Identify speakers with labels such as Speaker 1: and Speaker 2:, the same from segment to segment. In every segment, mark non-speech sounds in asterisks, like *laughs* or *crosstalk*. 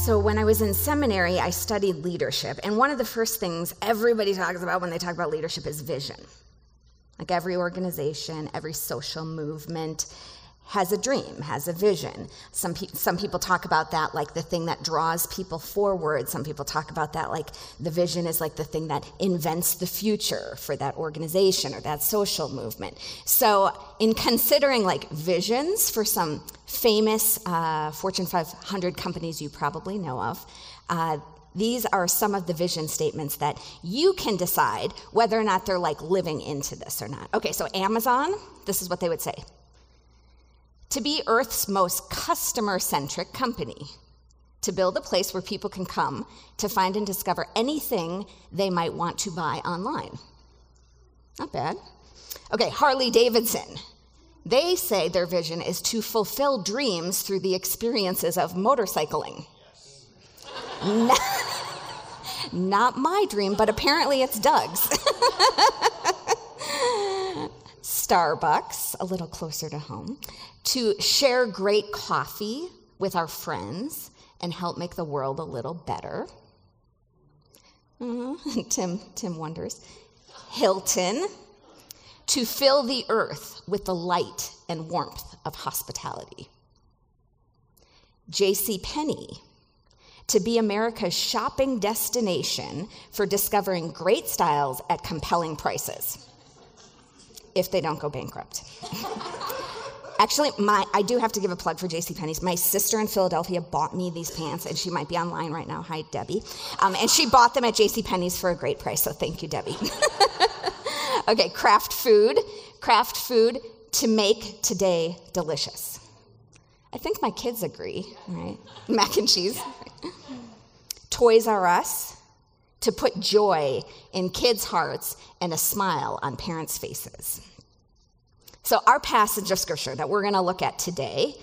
Speaker 1: So, when I was in seminary, I studied leadership. And one of the first things everybody talks about when they talk about leadership is vision. Like every organization, every social movement has a dream, has a vision. Some, pe- some people talk about that like the thing that draws people forward. Some people talk about that like the vision is like the thing that invents the future for that organization or that social movement. So, in considering like visions for some famous uh, Fortune 500 companies you probably know of, uh, these are some of the vision statements that you can decide whether or not they're like living into this or not. Okay, so Amazon, this is what they would say to be Earth's most customer centric company, to build a place where people can come to find and discover anything they might want to buy online. Not bad. Okay, Harley Davidson. They say their vision is to fulfill dreams through the experiences of motorcycling. Not, *laughs* not my dream, but apparently it's Doug's. *laughs* Starbucks, a little closer to home, to share great coffee with our friends and help make the world a little better. Mm-hmm. *laughs* Tim, Tim wonders. Hilton, to fill the earth with the light and warmth of hospitality. J.C. Penney, to be America's shopping destination for discovering great styles at compelling prices, if they don't go bankrupt. Actually, my, I do have to give a plug for JCPenney's. My sister in Philadelphia bought me these pants, and she might be online right now. Hi, Debbie. Um, and she bought them at JCPenney's for a great price, so thank you, Debbie. *laughs* okay, Kraft food. Kraft food to make today delicious. I think my kids agree, right? Mac and cheese. Toys R Us to put joy in kids' hearts and a smile on parents' faces. So, our passage of scripture that we're going to look at today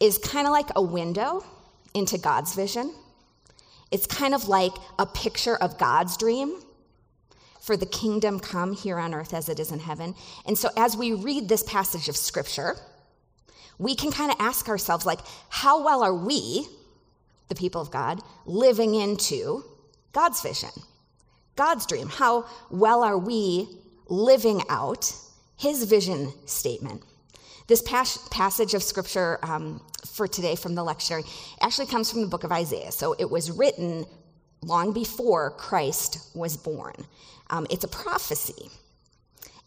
Speaker 1: is kind of like a window into God's vision. It's kind of like a picture of God's dream for the kingdom come here on earth as it is in heaven. And so, as we read this passage of scripture, we can kind of ask ourselves, like, how well are we, the people of God, living into God's vision, God's dream? How well are we living out his vision statement. This pas- passage of scripture um, for today from the lectionary actually comes from the book of Isaiah. So it was written long before Christ was born. Um, it's a prophecy.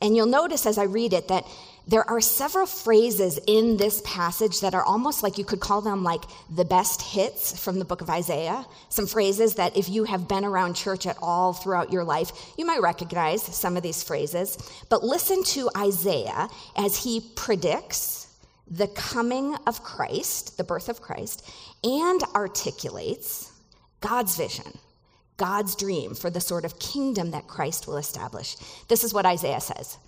Speaker 1: And you'll notice as I read it that there are several phrases in this passage that are almost like you could call them like the best hits from the book of Isaiah. Some phrases that if you have been around church at all throughout your life, you might recognize some of these phrases. But listen to Isaiah as he predicts the coming of Christ, the birth of Christ, and articulates God's vision. God's dream for the sort of kingdom that Christ will establish. This is what Isaiah says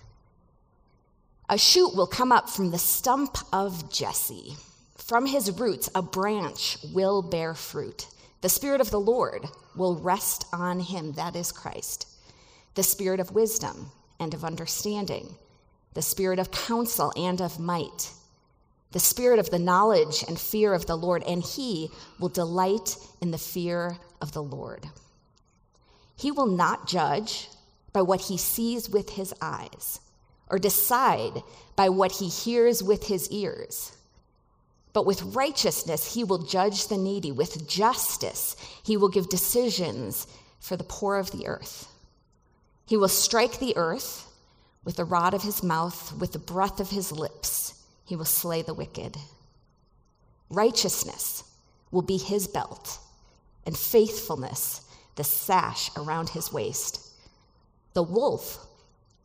Speaker 1: a shoot will come up from the stump of Jesse. From his roots, a branch will bear fruit. The Spirit of the Lord will rest on him, that is Christ. The Spirit of wisdom and of understanding, the Spirit of counsel and of might, the Spirit of the knowledge and fear of the Lord, and he will delight in the fear of the Lord. He will not judge by what he sees with his eyes or decide by what he hears with his ears. But with righteousness, he will judge the needy. With justice, he will give decisions for the poor of the earth. He will strike the earth with the rod of his mouth, with the breath of his lips. He will slay the wicked. Righteousness will be his belt, and faithfulness the sash around his waist. The wolf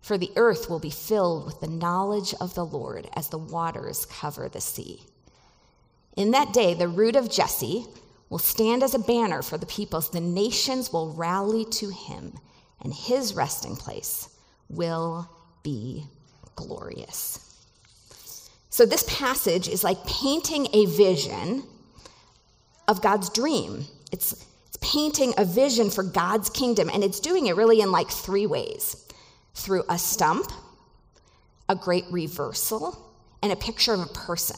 Speaker 1: for the earth will be filled with the knowledge of the Lord as the waters cover the sea. In that day, the root of Jesse will stand as a banner for the peoples. The nations will rally to him, and his resting place will be glorious. So, this passage is like painting a vision of God's dream. It's, it's painting a vision for God's kingdom, and it's doing it really in like three ways through a stump, a great reversal, and a picture of a person.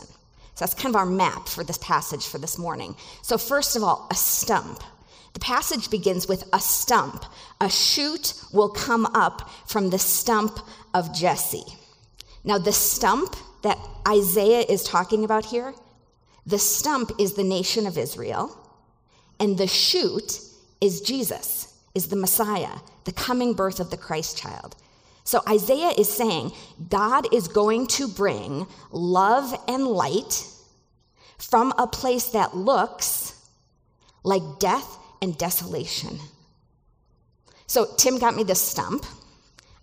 Speaker 1: So that's kind of our map for this passage for this morning. So, first of all, a stump. The passage begins with a stump. A shoot will come up from the stump of Jesse. Now, the stump that Isaiah is talking about here, the stump is the nation of Israel, and the shoot is Jesus, is the Messiah, the coming birth of the Christ child. So Isaiah is saying God is going to bring love and light from a place that looks like death and desolation. So Tim got me this stump.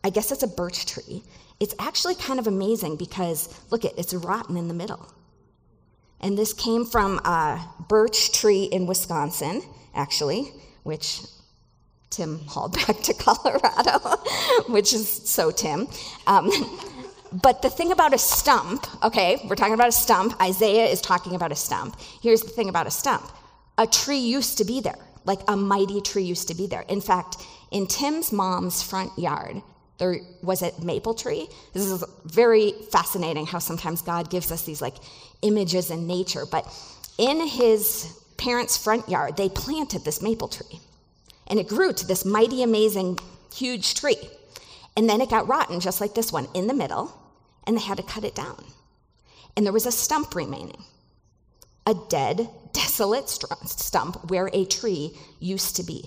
Speaker 1: I guess it's a birch tree. It's actually kind of amazing because look at it's rotten in the middle. And this came from a birch tree in Wisconsin, actually, which Tim hauled back to *laughs* Colorado, which is so Tim. Um, but the thing about a stump, okay, we're talking about a stump. Isaiah is talking about a stump. Here's the thing about a stump a tree used to be there, like a mighty tree used to be there. In fact, in Tim's mom's front yard, there was a maple tree. This is very fascinating how sometimes God gives us these like images in nature. But in his parents' front yard, they planted this maple tree and it grew to this mighty, amazing, huge tree. And then it got rotten, just like this one, in the middle, and they had to cut it down. And there was a stump remaining a dead, desolate stump where a tree used to be.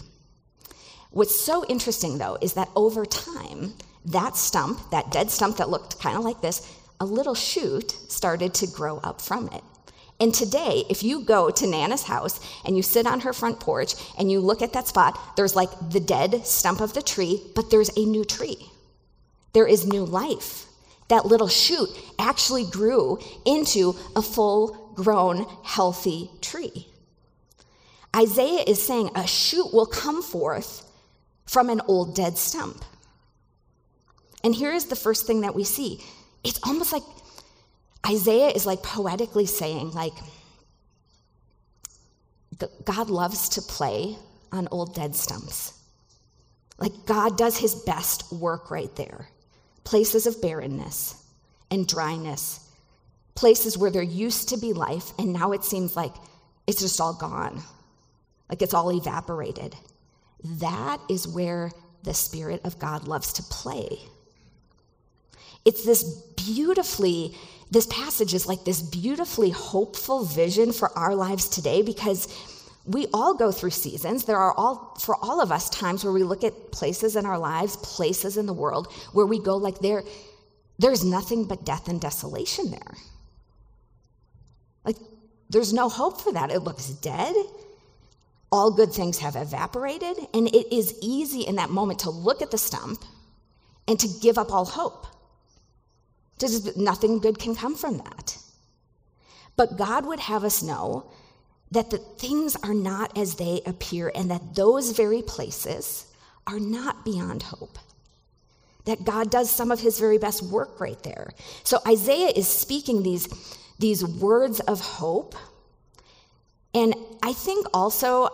Speaker 1: What's so interesting, though, is that over time, that stump, that dead stump that looked kind of like this, a little shoot started to grow up from it. And today, if you go to Nana's house and you sit on her front porch and you look at that spot, there's like the dead stump of the tree, but there's a new tree. There is new life. That little shoot actually grew into a full grown, healthy tree. Isaiah is saying a shoot will come forth from an old dead stump. And here is the first thing that we see it's almost like Isaiah is like poetically saying, like, God loves to play on old dead stumps. Like, God does his best work right there. Places of barrenness and dryness, places where there used to be life, and now it seems like it's just all gone, like it's all evaporated. That is where the Spirit of God loves to play. It's this beautifully this passage is like this beautifully hopeful vision for our lives today because we all go through seasons. There are all, for all of us, times where we look at places in our lives, places in the world, where we go like there, there's nothing but death and desolation there. Like there's no hope for that. It looks dead. All good things have evaporated, and it is easy in that moment to look at the stump and to give up all hope. Nothing good can come from that. But God would have us know that the things are not as they appear and that those very places are not beyond hope. That God does some of his very best work right there. So Isaiah is speaking these, these words of hope. And I think also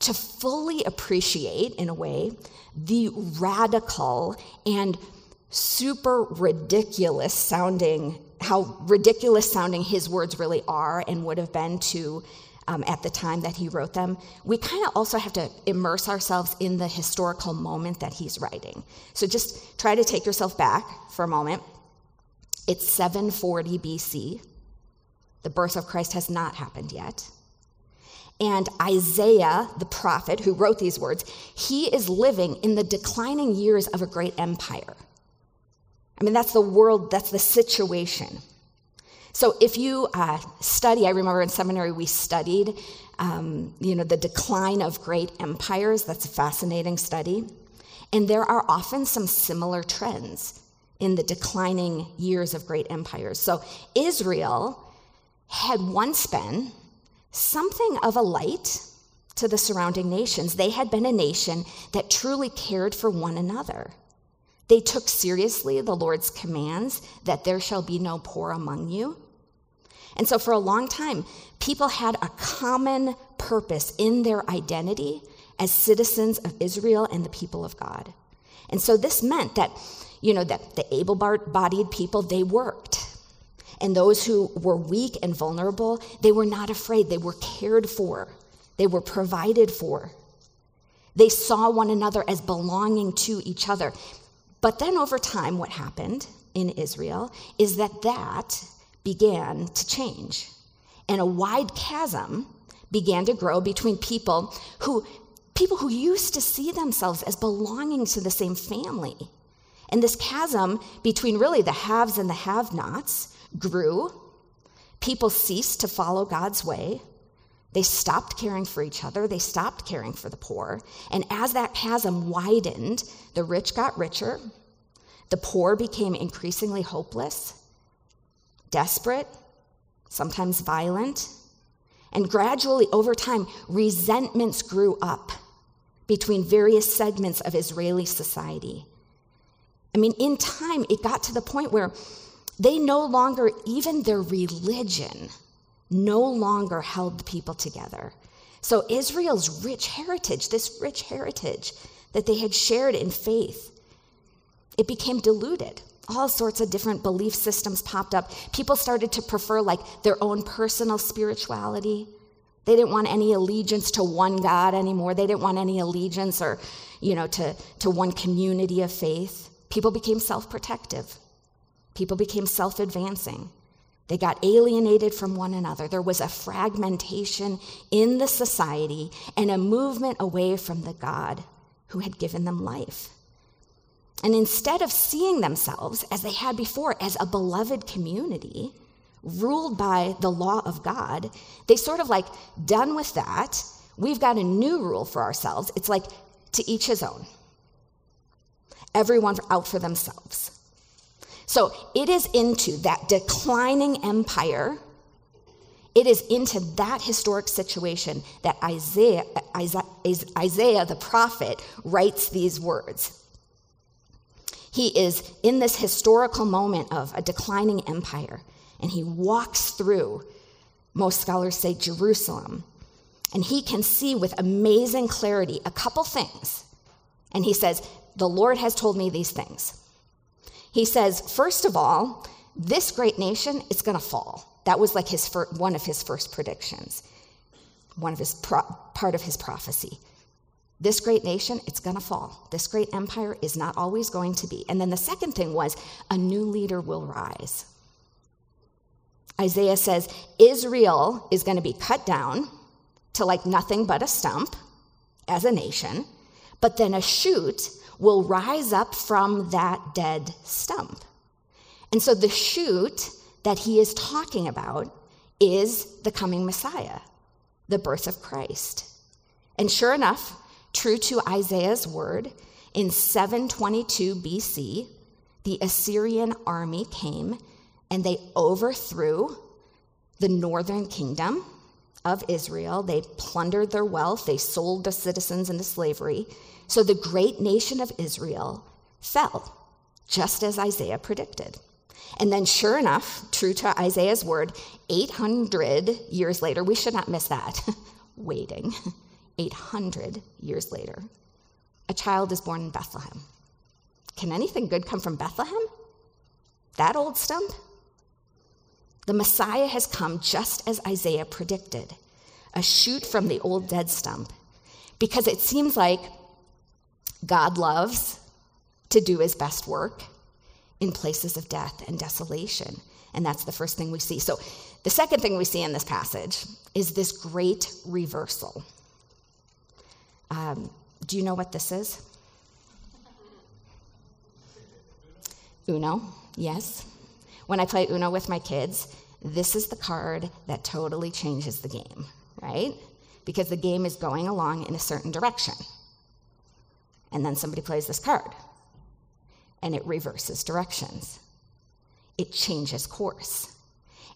Speaker 1: to fully appreciate, in a way, the radical and super ridiculous sounding, how ridiculous sounding his words really are and would have been to um, at the time that he wrote them, we kind of also have to immerse ourselves in the historical moment that he's writing. So just try to take yourself back for a moment. It's 740 BC. The birth of Christ has not happened yet. And Isaiah, the prophet who wrote these words, he is living in the declining years of a great empire. I mean, that's the world, that's the situation. So if you uh, study, I remember in seminary we studied, um, you know, the decline of great empires. That's a fascinating study. And there are often some similar trends in the declining years of great empires. So Israel had once been something of a light to the surrounding nations. They had been a nation that truly cared for one another. They took seriously the Lord's commands that there shall be no poor among you. And so, for a long time, people had a common purpose in their identity as citizens of Israel and the people of God. And so, this meant that, you know, that the able bodied people, they worked. And those who were weak and vulnerable, they were not afraid. They were cared for, they were provided for. They saw one another as belonging to each other. But then over time, what happened in Israel is that that began to change. And a wide chasm began to grow between people who people who used to see themselves as belonging to the same family. And this chasm between really the haves and the have-nots grew. People ceased to follow God's way. They stopped caring for each other. They stopped caring for the poor. And as that chasm widened, the rich got richer. The poor became increasingly hopeless, desperate, sometimes violent. And gradually, over time, resentments grew up between various segments of Israeli society. I mean, in time, it got to the point where they no longer, even their religion, no longer held the people together. So Israel's rich heritage, this rich heritage that they had shared in faith, it became diluted. All sorts of different belief systems popped up. People started to prefer like their own personal spirituality. They didn't want any allegiance to one God anymore. They didn't want any allegiance or, you know, to, to one community of faith. People became self-protective. People became self-advancing. They got alienated from one another. There was a fragmentation in the society and a movement away from the God who had given them life. And instead of seeing themselves as they had before as a beloved community ruled by the law of God, they sort of like, done with that, we've got a new rule for ourselves. It's like to each his own, everyone out for themselves. So it is into that declining empire. It is into that historic situation that Isaiah, Isaiah, Isaiah the prophet writes these words. He is in this historical moment of a declining empire, and he walks through, most scholars say, Jerusalem. And he can see with amazing clarity a couple things. And he says, The Lord has told me these things. He says, first of all, this great nation is going to fall. That was like his one of his first predictions, one of his pro, part of his prophecy. This great nation, it's going to fall. This great empire is not always going to be. And then the second thing was a new leader will rise. Isaiah says Israel is going to be cut down to like nothing but a stump as a nation, but then a shoot will rise up from that dead stump. And so the shoot that he is talking about is the coming Messiah, the birth of Christ. And sure enough, true to Isaiah's word, in 722 BC, the Assyrian army came and they overthrew the northern kingdom of Israel. They plundered their wealth, they sold the citizens into slavery, so the great nation of Israel fell, just as Isaiah predicted. And then, sure enough, true to Isaiah's word, 800 years later, we should not miss that, *laughs* waiting, *laughs* 800 years later, a child is born in Bethlehem. Can anything good come from Bethlehem? That old stump? The Messiah has come just as Isaiah predicted, a shoot from the old dead stump, because it seems like God loves to do his best work in places of death and desolation. And that's the first thing we see. So, the second thing we see in this passage is this great reversal. Um, do you know what this is? Uno, yes. When I play Uno with my kids, this is the card that totally changes the game, right? Because the game is going along in a certain direction and then somebody plays this card and it reverses directions. It changes course.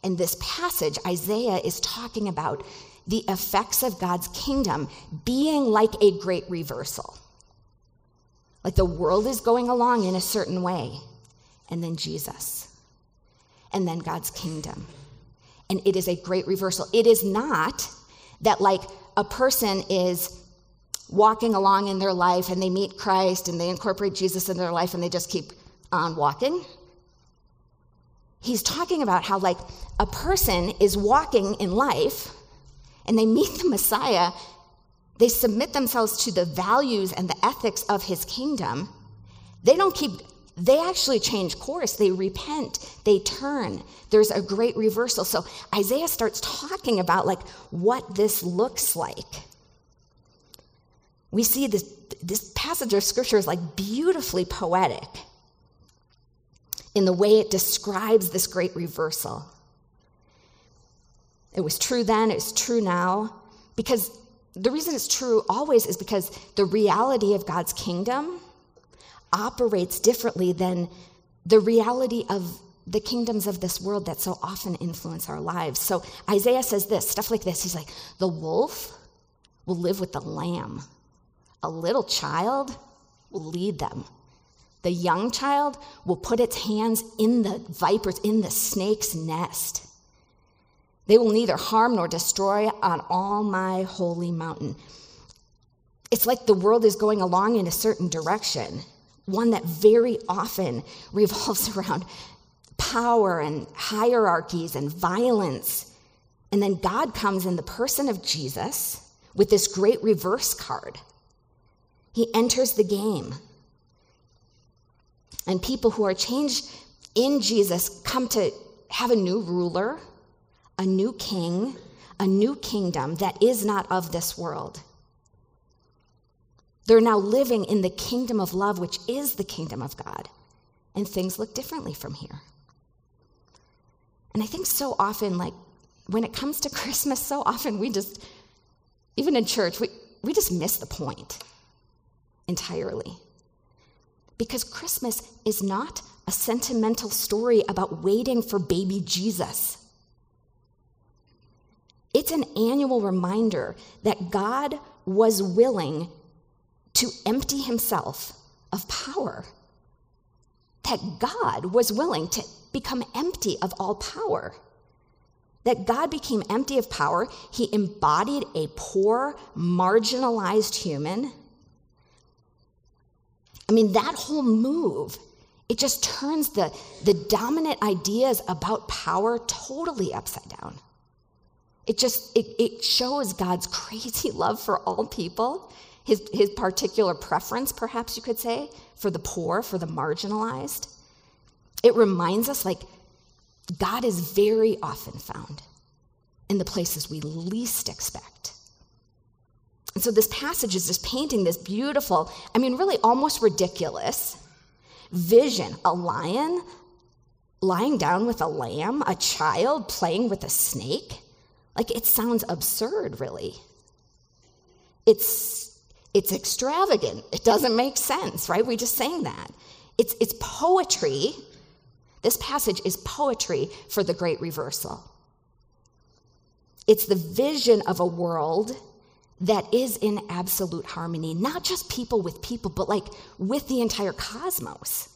Speaker 1: In this passage, Isaiah is talking about the effects of God's kingdom being like a great reversal. Like the world is going along in a certain way, and then Jesus, and then God's kingdom. And it is a great reversal. It is not that, like, a person is walking along in their life and they meet Christ and they incorporate Jesus in their life and they just keep on walking. He's talking about how, like, a person is walking in life and they meet the Messiah, they submit themselves to the values and the ethics of his kingdom. They don't keep, they actually change course. They repent, they turn. There's a great reversal. So Isaiah starts talking about, like, what this looks like we see this, this passage of scripture is like beautifully poetic in the way it describes this great reversal. It was true then, it's true now, because the reason it's true always is because the reality of God's kingdom operates differently than the reality of the kingdoms of this world that so often influence our lives. So Isaiah says this stuff like this. He's like, the wolf will live with the lamb a little child will lead them. The young child will put its hands in the viper's, in the snake's nest. They will neither harm nor destroy on all my holy mountain. It's like the world is going along in a certain direction, one that very often *laughs* revolves around power and hierarchies and violence. And then God comes in the person of Jesus with this great reverse card he enters the game. And people who are changed in Jesus come to have a new ruler, a new king, a new kingdom that is not of this world. They're now living in the kingdom of love, which is the kingdom of God. And things look differently from here. And I think so often, like when it comes to *laughs* Christmas, so often we just, even in church, we, we just miss the point entirely. Because Christmas is not a sentimental story about waiting for baby Jesus. It's an annual reminder that God was willing to empty himself of power. That God was willing to become empty of all power. That God became empty of power. He embodied a poor, marginalized human I mean, that whole move, it just turns the, the dominant ideas about power totally upside down. It just it, it shows God's *laughs* crazy love for all people, his, his particular preference, perhaps you could say, for the poor, for the marginalized. It reminds us like God is very often found in the places we least expect. And so this passage is just painting this beautiful, I mean, really almost ridiculous vision a lion lying down with a lamb, a child playing with a snake. Like it sounds absurd, really. It's it's extravagant. It doesn't make sense, right? We just sang that. It's it's poetry. This passage is poetry for the great reversal. It's the vision of a world that is in absolute harmony, not just people with people, but like with the entire cosmos.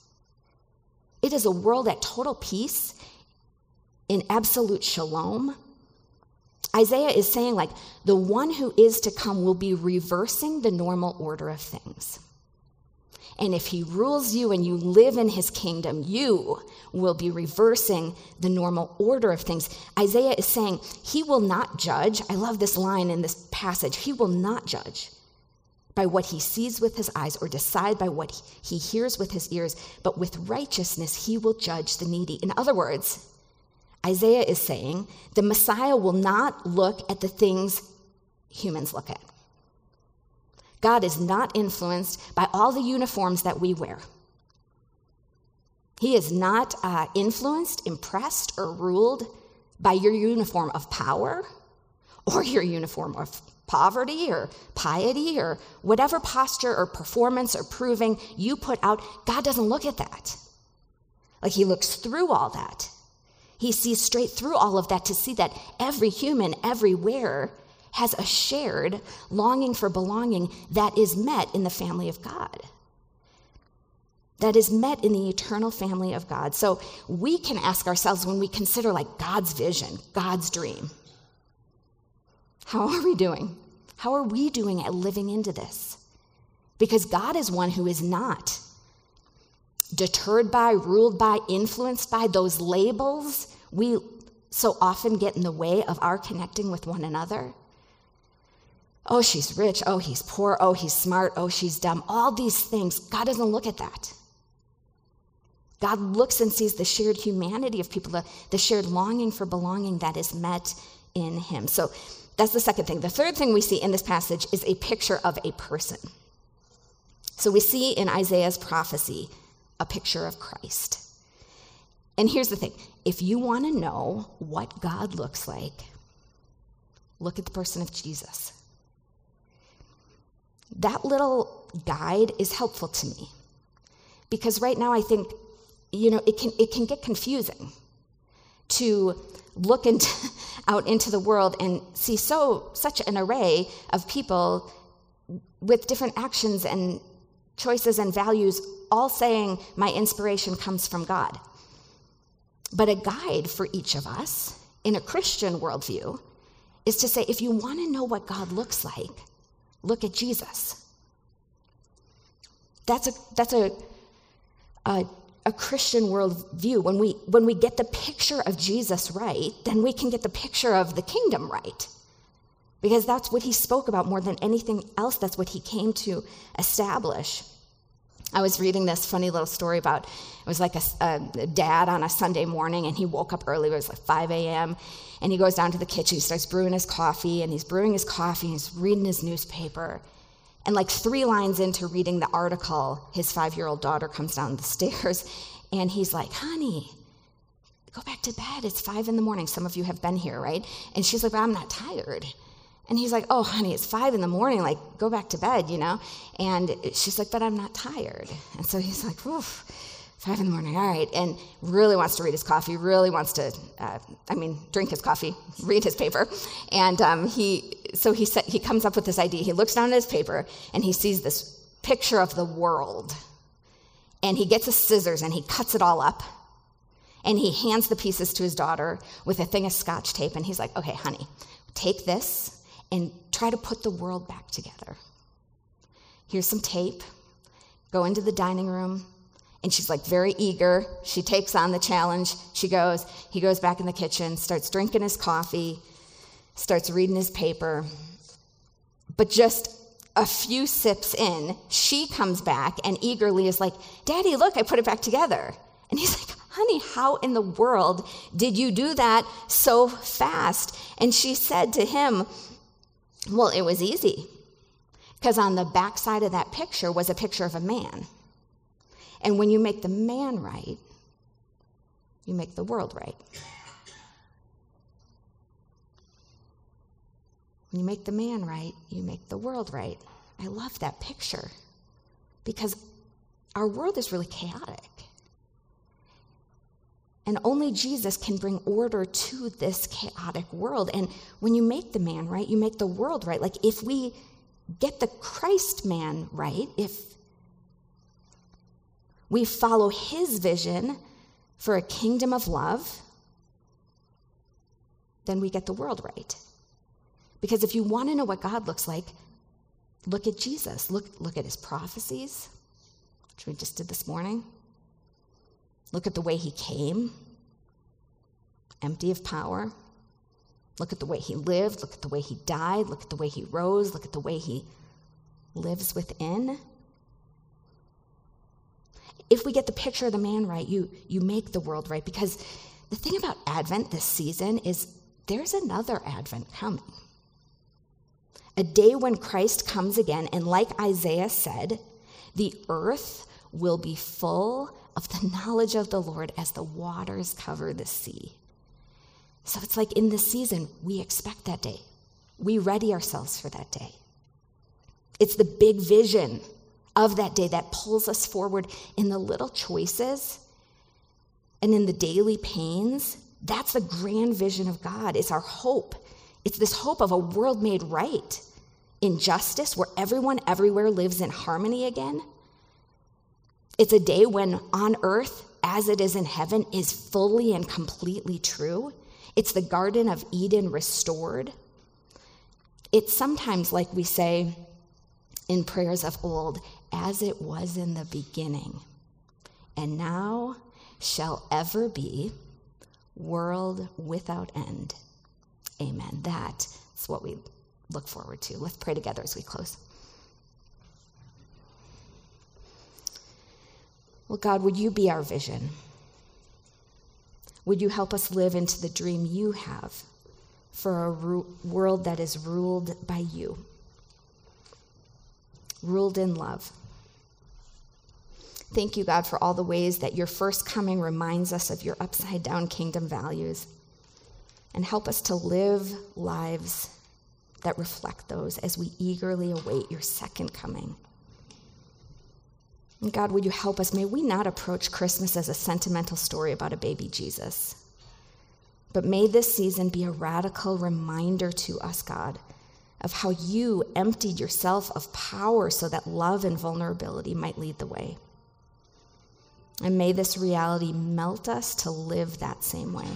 Speaker 1: It is a world at total peace, in absolute shalom. Isaiah is saying, like, the one who is to come will be reversing the normal order of things. And if he rules you and you live in his kingdom, you will be reversing the normal order of things. Isaiah is saying he will not judge. I love this line in this passage. He will not judge by what he sees with his eyes or decide by what he hears with his ears, but with righteousness he will judge the needy. In other words, Isaiah is saying the Messiah will not look at the things humans look at. God is not influenced by all the uniforms that we wear. He is not uh, influenced, impressed, or ruled by your uniform of power or your uniform of poverty or piety or whatever posture or performance or proving you put out. God doesn't look at that. Like he looks through all that. He sees straight through all of that to see that every human, everywhere, has a shared longing for belonging that is met in the family of God. That is met in the eternal family of God. So we can ask ourselves when we consider like God's vision, God's dream, how are we doing? How are we doing at living into this? Because God is one who is not deterred by, ruled by, influenced by those labels we so often get in the way of our connecting with one another. Oh, she's rich. Oh, he's poor. Oh, he's smart. Oh, she's dumb. All these things, God doesn't look at that. God looks and sees the shared humanity of people, the, the shared longing for belonging that is met in Him. So that's the second thing. The third thing we see in this passage is a picture of a person. So we see in Isaiah's prophecy a picture of Christ. And here's the thing if you want to know what God looks like, look at the person of Jesus. That little guide is helpful to me because right now I think, you know, it can, it can get confusing to look into, *laughs* out into the world and see so such an array of people with different actions and choices and values, all saying, My inspiration comes from God. But a guide for each of us in a Christian worldview is to say, if you want to know what God looks like, look at Jesus. That's a, that's a, a, a Christian worldview. When we, when we get the picture of Jesus right, then we can get the picture of the kingdom right because that's what he spoke about more than anything else. That's what he came to establish. I was reading this funny little story about it was like a, a, dad on a Sunday morning, and he woke up early. It was like 5 a.m. And he goes down to the kitchen. He starts brewing his coffee, and he's brewing his coffee, and he's reading his newspaper. And like three lines into reading the article, his five year old daughter comes down the *laughs* stairs, and he's like, Honey, go back to bed. It's five in the morning. Some of you have been here, right? And she's like, But I'm not tired. And he's like, Oh, honey, it's five in the morning. Like, go back to bed, you know? And she's like, But I'm not tired. And so he's like, Oof, five in the morning. All right. And really wants to read his coffee, really wants to, uh, I mean, drink his coffee, *laughs* read his paper. And um, he, so he, set, he comes up with this idea. He looks down at his paper and he sees this picture of the world. And he gets a scissors and he cuts it all up. And he hands the pieces to his daughter with a thing of scotch tape. And he's like, Okay, honey, take this and try to put the world back together. Here's some tape. Go into the dining room. And she's like very eager. She takes on the challenge. She goes, he goes back in the kitchen, starts drinking his coffee, starts reading his paper. But just a few sips in, she comes back and eagerly is like, Daddy, look, I put it back together. And he's like, Honey, how in the world did you do that so fast? And she said to him, well, it was easy because on the back side of that picture was a picture of a man. And when you make the man right, you make the world right. When you make the man right, you make the world right. I love that picture because our world is really chaotic. And only Jesus can bring order to this chaotic world. And when you make the man right, you make the world right. Like if we get the Christ man right, if we follow his vision for a kingdom of love, then we get the world right. Because if you want to know what God looks like, look at Jesus. Look, look at his prophecies, which we just did this morning. Look at the way he came, empty of power. Look at the way he lived. Look at the way he died. Look at the way he rose. Look at the way he lives within. If we get the picture of the man right, you, you make the world right. Because the thing about Advent this season is there's another Advent coming. A day when Christ comes again, and like Isaiah said, the earth will be full of the knowledge of the Lord as the waters cover the sea. So it's like in this season, we expect that day. We ready ourselves for that day. It's the big vision of that day that pulls us forward in the little choices and in the daily pains That's the grand vision of God. It's our hope. It's this hope of a world made right in justice where everyone everywhere lives in harmony again. It's a day when on earth, as it is in heaven, is fully and completely true. It's the Garden of Eden restored. It's sometimes like we say in prayers of old, as it was in the beginning, and now shall ever be, world without end. Amen. That's what we look forward to. Let's pray together as we close. Well, God, would you be our vision? Would you help us live into the dream you have for a ru- world that is ruled by you, ruled in love? Thank you, God, for all the ways that your first coming reminds us of your upside down kingdom values. And help us to live lives that reflect those as we eagerly await your second coming. And God, would you help us? May we not approach Christmas as a sentimental story about a baby Jesus, but may this season be a radical reminder to us, God, of how you emptied yourself of power so that love and vulnerability might lead the way. And may this reality melt us to live that same way.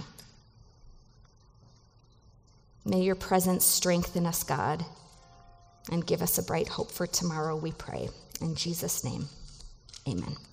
Speaker 1: May your presence strengthen us, God, and give us a bright hope for tomorrow, we pray. In Jesus' name, amen.